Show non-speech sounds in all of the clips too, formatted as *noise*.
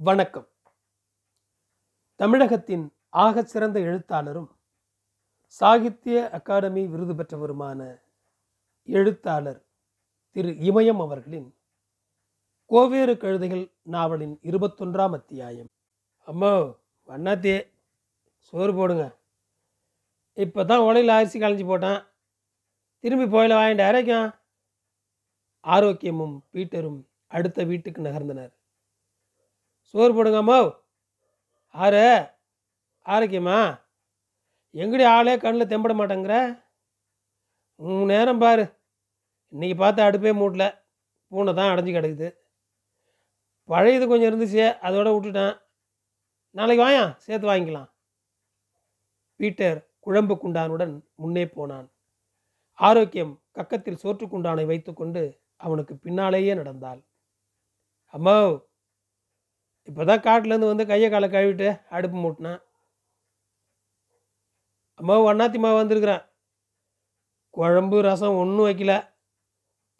வணக்கம். தமிழகத்தின் ஆக சிறந்த எழுத்தாளரும் சாகித்ய அகாடமி விருது பெற்றவருமான எழுத்தாளர் திரு இமயம் அவர்களின் கோவேறு கழுதைகள் நாவலின் இருபத்தொன்றாம் அத்தியாயம். அம்மா வண்ணாத்தியே சோறு போடுங்க. இப்போ தான் உலையில் அரிசி களைஞ்சி போட்டான். திரும்பி போயில வாங்கிட்டு அரைக்கும். ஆரோக்கியமும் பீட்டரும் அடுத்த வீட்டுக்கு நகர்ந்தனர். சோறு போடுங்கம்மா. ஆறு ஆரோக்கியமா எங்கடி ஆளே கண்ணில் தெம்பட மாட்டேங்கிற? மூணு நேரம் பாரு. இன்றைக்கி பார்த்து அடுப்பே மூட்டல. பூனை தான் அடைஞ்சு கிடக்குது. பழையது கொஞ்சம் இருந்துச்சு அதோட விட்டுட்டேன். நாளைக்கு வாயா? சேர்த்து வாங்கிக்கலாம். பீட்டர் குழம்பு குண்டானுடன் முன்னே போனான். ஆரோக்கியம் கக்கத்தில் சோற்று குண்டானை வைத்துக்கொண்டு அவனுக்கு பின்னாலேயே நடந்தாள். அம்மா இப்போ தான் காட்டிலேருந்து வந்து கையை காலை கழுவிட்டு அடுப்பு மூட்டினேன் அம்மா ஒன்னாத்தி மாவு வந்திருக்கிறேன். குழம்பு ரசம் ஒன்றும் வைக்கல.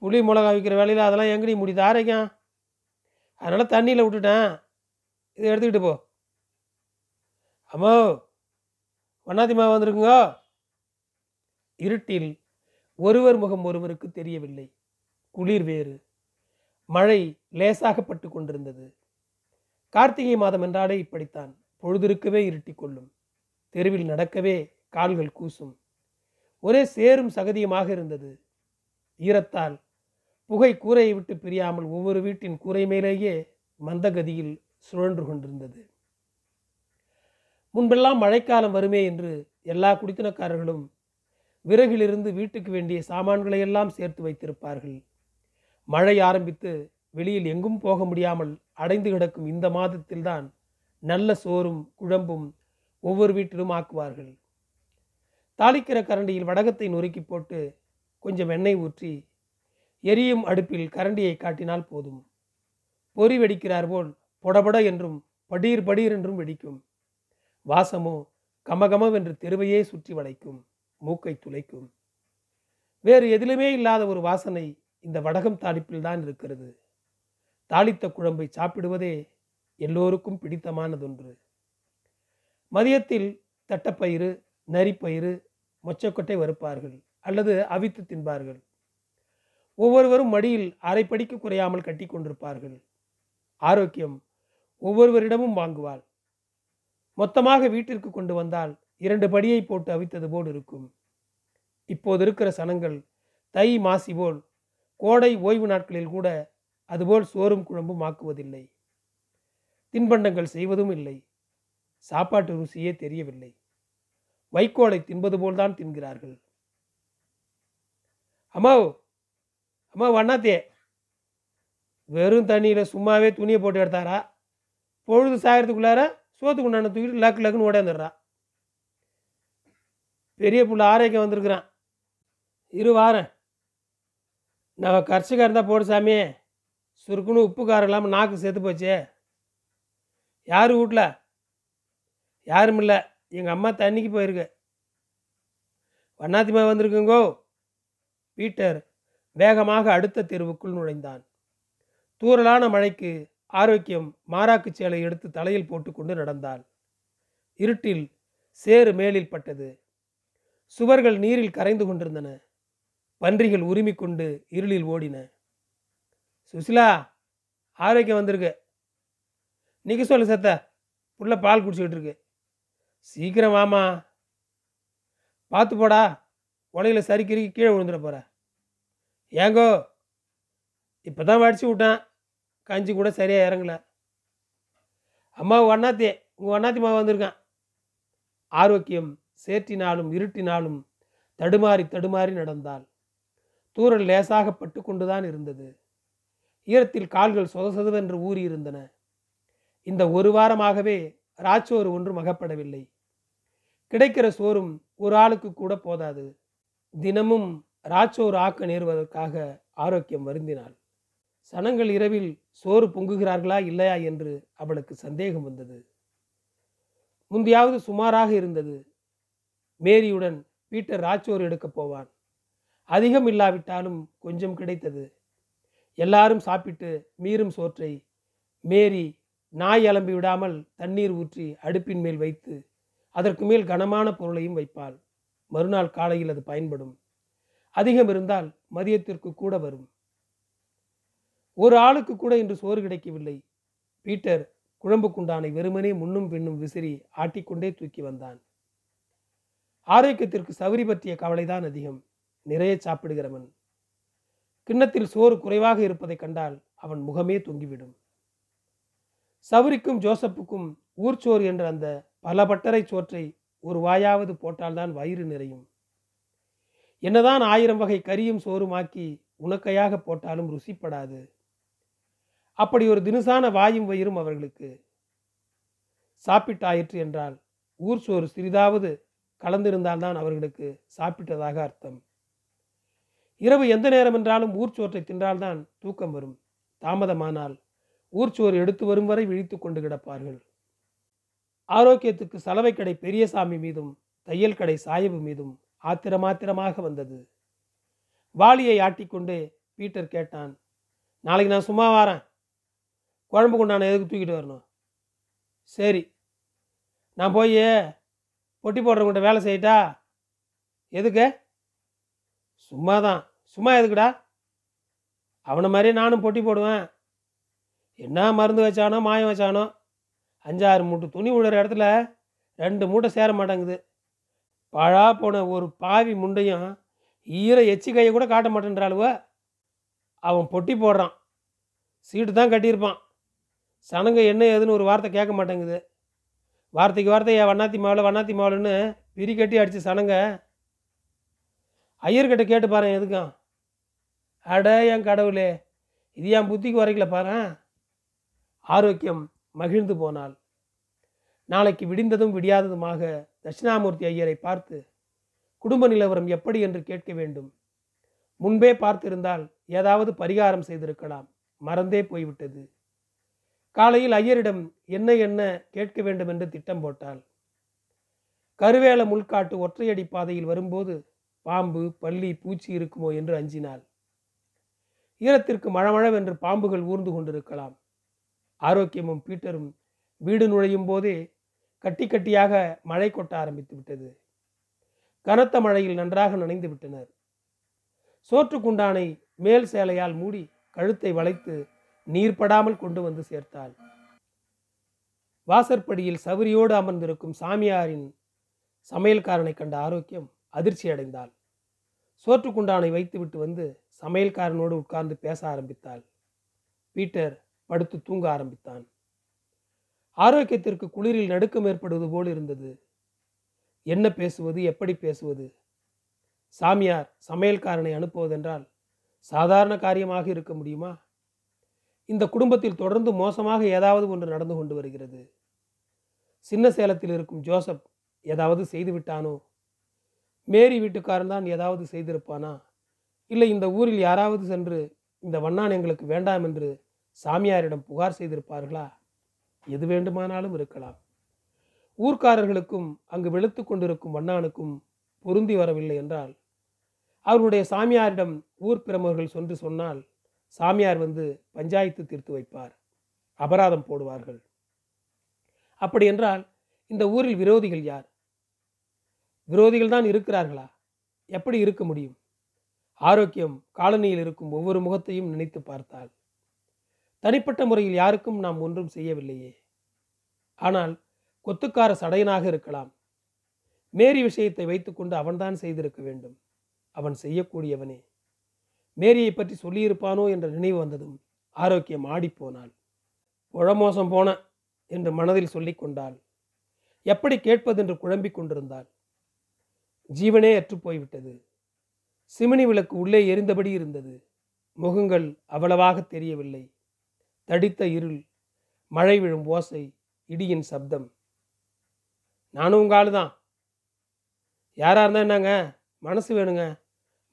புளி மிளகா வைக்கிற வேலையில் அதெல்லாம் எங்கடி முடியுது? ஆரோக்கியம் அதனால் தண்ணியில் விட்டுட்டேன். இதை எடுத்துக்கிட்டு போ. அம்மா ஒன்னாத்தி மாவு வந்திருக்குங்க. இருட்டில் ஒருவர் முகம் ஒருவருக்கு தெரியவில்லை. குளிர் வேறு. மழை லேசாகப்பட்டு கொண்டிருந்தது. கார்த்திகை மாதம் என்றாலே இப்படித்தான். பொழுதிருக்கவே இருட்டி கொள்ளும் தெருவில் நடக்கவே கால்கள் கூசும். ஒரே சேரும் சகதியுமாக இருந்தது. ஈரத்தால் புகை கூரையை விட்டு பிரியாமல் ஒவ்வொரு வீட்டின் கூரை மேலேயே மந்தகதியில் சுழன்று கொண்டிருந்தது. முன்பெல்லாம் மழைக்காலம் வருமே என்று எல்லா குடித்தனக்காரர்களும் விறகிலிருந்து வீட்டுக்கு வேண்டிய சாமான்களை எல்லாம் சேர்த்து வைத்திருப்பார்கள். மழை ஆரம்பித்து வெளியில் எங்கும் போக முடியாமல் அடைந்து கிடக்கும் இந்த மாதத்தில்தான் நல்ல சோறும் குழம்பும் ஒவ்வொரு வீட்டிலும் ஆக்குவார்கள். தாளிக்கிற கரண்டியில் வடகத்தை நொறுக்கி போட்டு கொஞ்சம் எண்ணெய் ஊற்றி எரியும் அடுப்பில் கரண்டியை காட்டினால் போதும். பொறி வெடிக்கிறார் போல் பொடபொட என்றும் படீர் படீர் என்றும் வெடிக்கும். வாசமோ கமகமவென்று தெருவையே சுற்றி வளைக்கும் மூக்கை துளைக்கும். வேறு எதிலுமே இல்லாத ஒரு வாசனை இந்த வடகம் தாளிப்பில் தான் இருக்கிறது. தாளித்த குழம்பை சாப்பிடுவதே எல்லோருக்கும் பிடித்தமானதொன்று. மதியத்தில் தட்டப்பயிறு நரிப்பயிறு மொச்சக்கொட்டை வறுப்பார்கள் அல்லது அவித்து தின்பார்கள். ஒவ்வொருவரும் மடியில் அரைப்படிக்கு குறையாமல் கட்டி கொண்டிருப்பார்கள். ஆரோக்கியம் ஒவ்வொருவரிடமும் வாங்குவாள். மொத்தமாக வீட்டிற்கு கொண்டு வந்தால் இரண்டு படியை போட்டு அவித்தது போல் இருக்கும். இப்போது இருக்கிற சனங்கள் தை மாசி போல் கோடை ஓய்வு நாட்களில் கூட அதுபோல் சோறும் குழம்பும் ஆக்குவதில்லை. தின்பண்டங்கள் செய்வதும் இல்லை. சாப்பாட்டு ருசியே தெரியவில்லை. வைக்கோலை தின்பது போல்தான் தின்கிறார்கள். அம்மாவ் அம்மா வண்ணாத்தே வெறும் தண்ணியில் சும்மாவே துணியை போட்டு எடுத்தாரா? பொழுது சாயறதுக்குள்ளார சோத்து குண்டான தூக்கிட்டு லக்கு லக்குன்னு ஓடாந்துடுறா பெரிய புள்ள ஆரோக்கியம் வந்திருக்கிறான். இரு வாரேன். நான் கர்ச்சிக்காக இருந்தால் போடு சாமி. சுருக்குன்னு உப்பு காரம் இல்லாமல் நாக்கு செத்து போச்சே. யார் வீட்டில் யாரும் இல்லை. எங்கள் அம்மா தண்ணிக்கு போயிருக்கு. வண்ணாத்திமா வந்திருக்குங்கோ. பீட்டர் வேகமாக அடுத்த தெருவுக்குள் நுழைந்தான். தூரலான மழைக்கு ஆரோக்கியம் மாராக்கு சேலை எடுத்து தலையில் போட்டுக்கொண்டு நடந்தாள். இருட்டில் சேறு மேலில் பட்டது. சுவர்கள் நீரில் கரைந்து கொண்டிருந்தன. பன்றிகள் உரிமிக்கொண்டு இருளில் ஓடின. சுசிலா ஆரோக்கியம் வந்திருக்கு. நீக்க சொல்லு சத்த. புள்ள பால் குடிச்சிக்கிட்டு இருக்கு சீக்கிரம் வாமா பார்த்து போடா. உலையில சரிக்கிறி கீழே விழுந்துட போகிற ஏங்கோ இப்போ தான் வடிச்சு விட்டேன். கஞ்சி கூட சரியாக இறங்கல. அம்மா ஒன்னாத்தி உங்கள் ஒன்னாத்தி மாவு வந்திருக்கான். ஆரோக்கியம் சேற்றினாலும் இருட்டினாலும் தடுமாறி தடுமாறி நடந்தாள். தூரல் லேசாக பட்டு கொண்டுதான் இருந்தது. ஈரத்தில் கால்கள் சொதசொதவென்று ஊறி இருந்தன இந்த ஒரு வாரமாகவே ராச்சோறு ஒன்றும் அகப்படவில்லை. கிடைக்கிற சோறும் ஒரு ஆளுக்கு கூட போதாது. தினமும் ராச்சோறு ஆக்க நேருவதற்காக ஆரோக்கியம் வருந்தினாள். சனங்கள் இரவில் சோறு பொங்குகிறார்களா இல்லையா என்று அவளுக்கு சந்தேகம் வந்தது. முந்தையாவது சுமாராக இருந்தது. மேரியுடன் பீட்டர் ராச்சோறு எடுக்கப் போவான். அதிகம் இல்லாவிட்டாலும் கொஞ்சம் கிடைத்தது. எல்லாரும் சாப்பிட்டு மீறும் சோற்றை மேரி நாய் அலம்பி விடாமல் தண்ணீர் ஊற்றி அடுப்பின் மேல் வைத்து அதற்கு மேல் கனமான பொருளையும் வைப்பாள். மறுநாள் காலையில் அது பயன்படும். அதிகம் இருந்தால் மதியத்திற்கு கூட வரும். ஒரு ஆளுக்கு கூட இன்று சோறு கிடைக்கவில்லை. பீட்டர் குழம்பு குண்டானை வெறுமனே முன்னும் பின்னும் விசிறி ஆட்டிக்கொண்டே தூக்கி வந்தான். ஆரோக்கியத்திற்கு சவுரி பற்றிய கவலைதான் அதிகம். நிறைய சாப்பிடுகிறவன். கிண்ணத்தில் சோறு குறைவாக இருப்பதைக் கண்டால் அவன் முகமே தொங்கிவிடும். சவுரிக்கும் ஜோசப்புக்கும் ஊர்ச்சோறு என்ற அந்த பல பட்டறை சோற்றை ஒரு வாயாவது போட்டால்தான் வயிறு நிறையும். என்னதான் ஆயிரம் வகை கரியும் சோறுமாக்கி உனக்கையாக போட்டாலும் ருசிப்படாது. அப்படி ஒரு தினுசான வாயும் வயிறும் அவர்களுக்கு. சாப்பிட்டாயிற்று என்றால் ஊர் சோறு சிறிதாவது கலந்திருந்தால்தான் அவர்களுக்கு சாப்பிட்டதாக அர்த்தம். இரவு எந்த நேரம் என்றாலும் ஊர்ச்சோற்றை தின்றால்தான் தூக்கம் வரும். தாமதமானால் ஊர்ச்சோறு எடுத்து வரும் வரை விழித்து கொண்டு கிடப்பார்கள். ஆரோக்கியத்துக்கு சலவை கடை பெரியசாமி மீதும் தையல் கடை சாயபு மீதும் ஆத்திரமாத்திரமாக வந்தது. வாளியை ஆட்டிக்கொண்டு பீட்டர் கேட்டான் நாளைக்கு நான் சும்மா வரேன். குழம்பு கொண்டான எதுக்கு தூக்கிட்டு வரணும்? சரி. நான் போய் பொட்டி போடுறவங்கிட்ட வேலை செய்யட்டா? எதுக்கு? சும்மா தான் சும்மா எதுக்குடா? அவனை மாதிரியே நானும் பொட்டி போடுவேன். என்ன மருந்து வச்சானோ மாயம் வச்சானோ அஞ்சாறு மூட்டை துணி விழுற இடத்துல ரெண்டு மூட்டை சேர மாட்டேங்குது. பழா போன ஒரு பாவி முண்டையும் ஈர எச்சி கையை கூட காட்ட மாட்டேன்றாளுவ அவன் பொட்டி போடுறான். சீட்டு தான் கட்டியிருப்பான். சனங்க என்ன ஏதுன்னு ஒரு வார்த்தை கேட்க மாட்டேங்குது. வார்த்தைக்கு வார்த்தை என் வண்ணாத்தி மாவில் வண்ணாத்தி மாவுலன்னு பிரி கட்டி அடித்த சனங்க ஐயர்கிட்ட கேட்டு பாரு எதுக்கும்? அட என் கடவுளே இது என் புத்திக்கு வரைக்கல பாரு. ஆரோக்கியம் மகிழ்ந்து போனாள் நாளைக்கு விடிந்ததும் விடியாததுமாக தட்சிணாமூர்த்தி ஐயரை பார்த்து குடும்ப நிலவரம் எப்படி என்று கேட்க வேண்டும். முன்பே பார்த்திருந்தால் ஏதாவது பரிகாரம் செய்திருக்கலாம். மறந்தே போய்விட்டது. காலையில் ஐயரிடம் என்ன என்ன கேட்க வேண்டும் என்று திட்டம் போட்டாள். கருவேல முள்காட்டு ஒற்றையடி பாதையில் வரும்போது பாம்பு பள்ளி பூச்சி இருக்குமோ என்று அஞ்சினாள். ஈரத்திற்கு மழமழவென்று பாம்புகள் ஊர்ந்து கொண்டிருக்கலாம். ஆரோக்கியமும் பீட்டரும் வீடு நுழையும் போதே கட்டி கட்டியாக மழை கொட்ட ஆரம்பித்து விட்டது. கனத்த மழையில் நன்றாக நனைந்து விட்டனர். சோற்றுக்குண்டானை மேல் சேலையால் மூடி கழுத்தை வளைத்து நீர் படாமல் கொண்டு வந்து சேர்த்தாள். வாசற்படியில் சவரியோடு அமர்ந்திருக்கும் சாமியாரின் சமையல்காரனை கண்ட ஆரோக்கியம் அதிர்ச்சி அடைந்தாள் சோற்றுக்குண்டானை வைத்துவிட்டு வந்து சமையல்காரனோடு உட்கார்ந்து பேச ஆரம்பித்தாள். பீட்டர் படுத்து தூங்க ஆரம்பித்தான். ஆரோக்கியத்திற்கு குளிரில் நடுக்கம் ஏற்படுவது போல் இருந்தது. என்ன பேசுவது எப்படி பேசுவது? சாமியார் சமையல்காரனை அனுப்புவதென்றால் சாதாரண காரியமாக இருக்க முடியுமா? இந்த குடும்பத்தில் தொடர்ந்து மோசமாக ஏதாவது ஒன்று நடந்து கொண்டு வருகிறது. சின்ன சேலத்தில் இருக்கும் ஜோசப் ஏதாவது செய்து விட்டானோ? மேரி வீட்டுக்காரன் தான் ஏதாவது செய்திருப்பானா? இல்லை இந்த ஊரில் யாராவது சென்று இந்த வண்ணான் எங்களுக்கு வேண்டாம் என்று சாமியாரிடம் புகார் செய்திருப்பார்களா? எது வேண்டுமானாலும் இருக்கலாம். ஊர்க்காரர்களுக்கும் அங்கு வெளுத்து கொண்டிருக்கும் வண்ணானுக்கும் பொருந்தி வரவில்லை என்றால் அவர்களுடைய சாமியாரிடம் ஊர் பிரமுகர்கள் சென்று சொன்னால் சாமியார் வந்து பஞ்சாயத்து தீர்த்து வைப்பார் அபராதம் போடுவார்கள். அப்படி என்றால் இந்த ஊரில் விரோதிகள் யார்? விரோதிகள் தான் இருக்கிறார்களா? எப்படி இருக்க முடியும்? ஆரோக்கியம் காலனியில் இருக்கும் ஒவ்வொரு முகத்தையும் நினைத்து பார்த்தால் தனிப்பட்ட முறையில் யாருக்கும் நாம் ஒன்றும் செய்யவில்லையே. ஆனால் கொத்துக்கார சடையனாக இருக்கலாம். மேரி விஷயத்தை வைத்துக்கொண்டு அவன்தான் செய்திருக்க வேண்டும். அவன் செய்யக்கூடியவனே. மேரியை பற்றி சொல்லியிருப்பானோ என்ற நினைவு வந்ததும் ஆரோக்கியம் ஆடிப்போனாள் உழமோசம் போன என்று மனதில் சொல்லி கொண்டாள். எப்படி கேட்பதென்று குழம்பிக் கொண்டிருந்தாள். ஜீவனே அற்றுப்போய்விட்டது சிமினி விளக்கு உள்ளே எரிந்தபடி இருந்தது. முகங்கள் அவ்வளவாக தெரியவில்லை. தடித்த இருள் மழை விழும் ஓசை இடியின் சப்தம். நானும் உங்கள் ஆளு தான் யாராக இருந்தால் என்னங்க? மனசு வேணுங்க.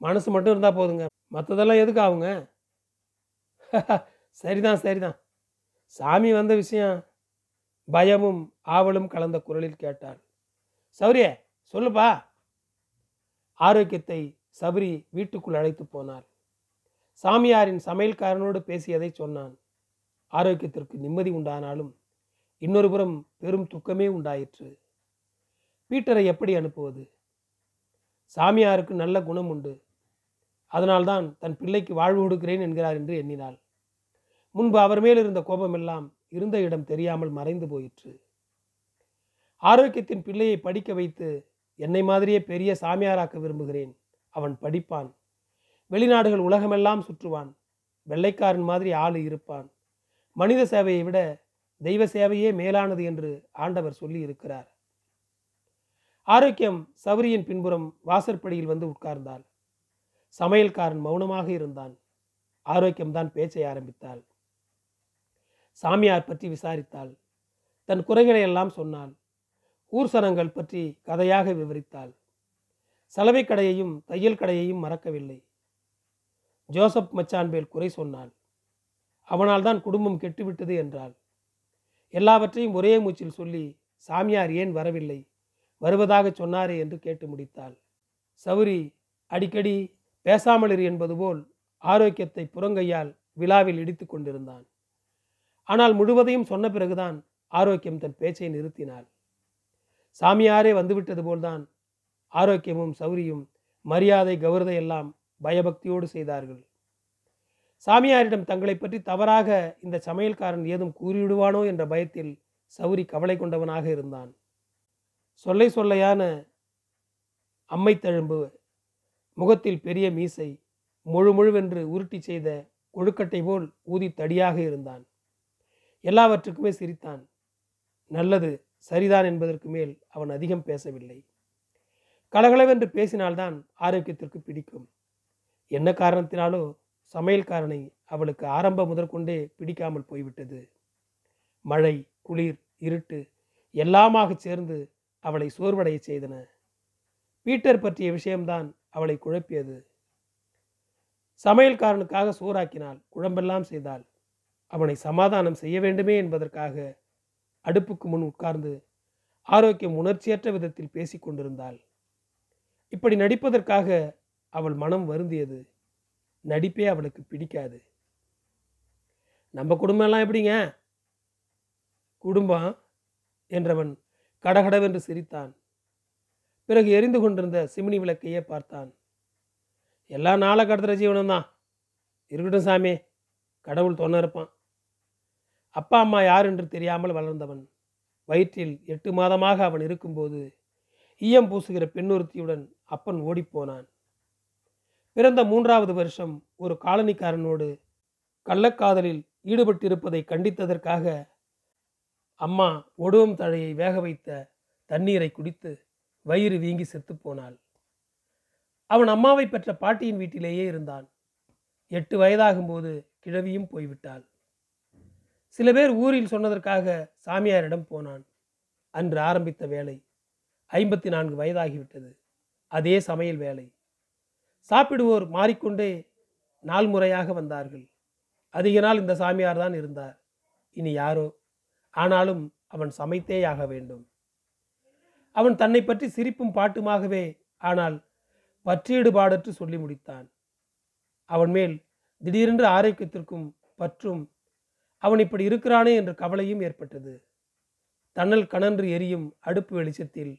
மனசு மட்டும் இருந்தால் போதுங்க. மற்றதெல்லாம் எதுக்கு ஆகுங்க *laughs* சரிதான் சரிதான். சாமி வந்த விஷயம். பயமும் ஆவலும் கலந்த குரலில் கேட்டாள். சௌரிய சொல்லுப்பா. ஆரோக்கியத்தை சபரி வீட்டுக்குள் அழைத்து போனார் சாமியாரின் சமையல்காரனோடு பேசியதை சொன்னான். ஆரோக்கியத்திற்கு நிம்மதி உண்டானாலும் இன்னொரு புறம் பெரும் துக்கமே உண்டாயிற்று. பீட்டரை எப்படி அனுப்புவது? சாமியாருக்கு நல்ல குணம் உண்டு. அதனால்தான் தன் பிள்ளைக்கு வாழ்வு கொடுக்கிறேன் என்கிறார் என்று எண்ணினாள். முன்பு அவர் மேல் இருந்த கோபமெல்லாம் இருந்த இடம் தெரியாமல் மறைந்து போயிற்று. ஆரோக்கியத்தின் பிள்ளையை படிக்க வைத்து என்னை மாதிரியே பெரிய சாமியாராக்க விரும்புகிறேன். அவன் படிப்பான். வெளிநாடுகள் உலகமெல்லாம் சுற்றுவான். வெள்ளைக்காரன் மாதிரி ஆள் இருப்பான். மனித சேவையை விட தெய்வ சேவையே மேலானது என்று ஆண்டவர் சொல்லி இருக்கிறார். ஆரோக்கியம் சபரியின் பின்புறம் வாசற்படியில் வந்து உட்கார்ந்தாள். சமையல்காரன் மௌனமாக இருந்தான். ஆரோக்கியம்தான் பேச்சை ஆரம்பித்தாள். சாமியார் பற்றி விசாரித்தாள். தன் குறைகளை எல்லாம் சொன்னாள். ஊர் சனங்கள் பற்றி கதையாக விவரித்தாள். சலவை கடையையும் தையல் கடையையும் மறக்கவில்லை. ஜோசப் மச்சான்பேல் குறை சொன்னாள். அவனால் தான் குடும்பம் கெட்டுவிட்டது என்றாள். எல்லாவற்றையும் ஒரே மூச்சில் சொல்லி சாமியார் ஏன் வரவில்லை? வருவதாக சொன்னாரே என்று கேட்டு முடித்தாள். சௌரி அடிக்கடி பேசாமலிரு என்பது போல் ஆரோக்கியத்தை புறங்கையால் விழாவில் இடித்து கொண்டிருந்தான். ஆனால் முழுவதையும் சொன்ன பிறகுதான் ஆரோக்கியம் தன் பேச்சை நிறுத்தினாள். சாமியாரே வந்துவிட்டது போல்தான் ஆரோக்கியமும் சௌரியும் மரியாதை கௌரதை எல்லாம் பயபக்தியோடு செய்தார்கள். சாமியாரிடம் தங்களை பற்றி தவறாக இந்த சமையல்காரன் ஏதும் கூறிவிடுவானோ என்ற பயத்தில் சௌரி கவலை கொண்டவனாக இருந்தான். சொல்லை சொல்லையான அம்மை தழும்பு முகத்தில் பெரிய மீசை முழு முழுவென்று உருட்டி செய்த கொழுக்கட்டை போல் ஊதி தடியாக இருந்தான். எல்லாவற்றுக்குமே சிரித்தான். நல்லது சரிதான் என்பதற்கு மேல் அவன் அதிகம் பேசவில்லை. கலகலவென்று பேசினால்தான் ஆரோக்கியத்திற்கு பிடிக்கும். என்ன காரணத்தினாலோ சமையல்காரனை அவளுக்கு ஆரம்ப முதற்கொண்டே பிடிக்காமல் போய்விட்டது. மழை குளிர் இருட்டு எல்லாமாக சேர்ந்து அவளை சோர்வடைய செய்தன. பீட்டர் பற்றிய விஷயம்தான் அவளை குழப்பியது. சமையல்காரனுக்காக சோறாக்கினாள் குழம்பெல்லாம் செய்தாள் அவனை சமாதானம் செய்ய வேண்டுமே என்பதற்காக அடுப்புக்கு முன் உட்கார்ந்து ஆரோக்கியம் உணர்ச்சியற்ற விதத்தில் பேசிக் கொண்டிருந்தாள் இப்படி நடிப்பதற்காக அவள் மனம் வருந்தியது நடிப்பே அவளுக்கு பிடிக்காது. நம்ம குடும்பம்லாம் எப்படிங்க? குடும்பம் என்றவன் கடகடவென்று சிரித்தான். பிறகு எரிந்து கொண்டிருந்த சிமினி விளக்கையே பார்த்தான். எல்லா நாளை கடத்துகிற ஜீவனம்தான். இருக்கட்டும் சாமி கடவுள் தொன்ன இருப்பான். அப்பா அம்மா யார் என்று தெரியாமல் வளர்ந்தவன். வயிற்றில் எட்டு மாதமாக அவன் இருக்கும்போது ஈயம் பூசுகிற பெண்ணொருத்தியுடன் அப்பன் ஓடிப்போனான். பிறந்த மூன்றாவது வருஷம் ஒரு காலனிக்காரனோடு கள்ளக்காதலில் ஈடுபட்டிருப்பதை கண்டித்ததற்காக அம்மா ஒடுவம் தழையை வேக வைத்த தண்ணீரை குடித்து வயிறு வீங்கி செத்துப்போனாள் அவன் அம்மாவை பெற்ற பாட்டியின் வீட்டிலேயே இருந்தான். எட்டு வயதாகும்போது கிழவியும் போய்விட்டாள். சில பேர் ஊரில் சொன்னதற்காக சாமியாரிடம் போனான். அன்று ஆரம்பித்த வேலை ஐம்பத்தி நான்கு வயதாகிவிட்டது. அதே சமையல் வேலை சாப்பிடுவோர் மாறிக்கொண்டே நாள் முறையாக வந்தார்கள். அதிக நாள் இந்த சாமியார் தான் இருந்தார். இனி யாரோ? ஆனாலும் அவன் சமைத்தேயாக வேண்டும். அவன் தன்னை பற்றி சிரிப்பும் பாட்டுமாகவே ஆனால் பற்றீடுபாடற்று சொல்லி முடித்தான். அவன் மேல் திடீரென்று ஆரோக்கியத்திற்கும் பற்றும் அவன் இப்படி இருக்கிறானே என்ற கவலையும் ஏற்பட்டது. தன்னல் கணன்று எரியும் அடுப்பு வெளிச்சத்தில்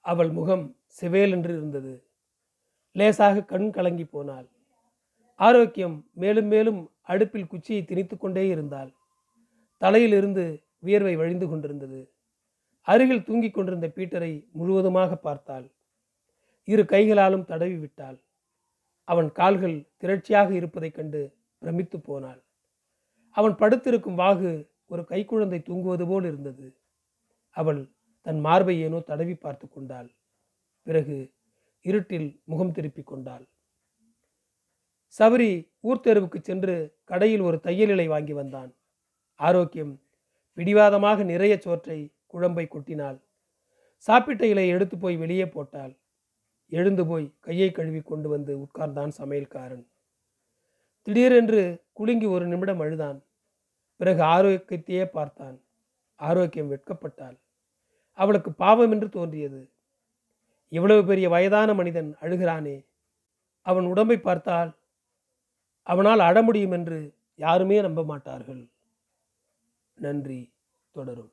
அவள் முகம் சிவேலென்று இருந்தது. லேசாக கண் கலங்கி போனாள். ஆரோக்கியம் மேலும் மேலும் அடுப்பில் குச்சியை திணித்து கொண்டே இருந்தாள். தலையிலிருந்து வியர்வை வழிந்து கொண்டிருந்தது. அருகில் தூங்கிக் கொண்டிருந்த பீட்டரை முழுவதுமாக பார்த்தாள். இரு கைகளாலும் தடவி விட்டாள். அவன் கால்கள் திரட்சியாக இருப்பதைக் கண்டு பிரமித்து போனாள். அவன் படுத்திருக்கும் வாகு ஒரு கைக்குழந்தை தூங்குவது போல் இருந்தது. அவள் தன் மார்பை ஏனோ தடவி பார்த்து கொண்டாள். பிறகு இருட்டில் முகம் திருப்பிக் கொண்டாள். சபரி ஊர்த்தெருவுக்கு சென்று கடையில் ஒரு தையலிலை வாங்கி வந்தான். ஆரோக்கியம் பிடிவாதமாக நிறைய சோற்றை குழம்பை கொட்டினாள். சாப்பிட்ட இலையை எடுத்து போய் வெளியே போட்டாள். எழுந்து போய் கையை கழுவி கொண்டு வந்து உட்கார்ந்தான் சமையல்காரன். திடீரென்று குலுங்கி ஒரு நிமிடம் அழுதான். பிறகு ஆரோக்கியத்தையே பார்த்தான். ஆரோக்கியம் வெட்கப்பட்டாள். அவளுக்கு பாவம் என்று தோன்றியது. இவ்வளவு பெரிய வயதான மனிதன் அழுகிறானே. அவன் உடம்பை பார்த்தால் அவனால் அட முடியும் என்று யாருமே நம்ப மாட்டார்கள். நன்றி தொடரும்.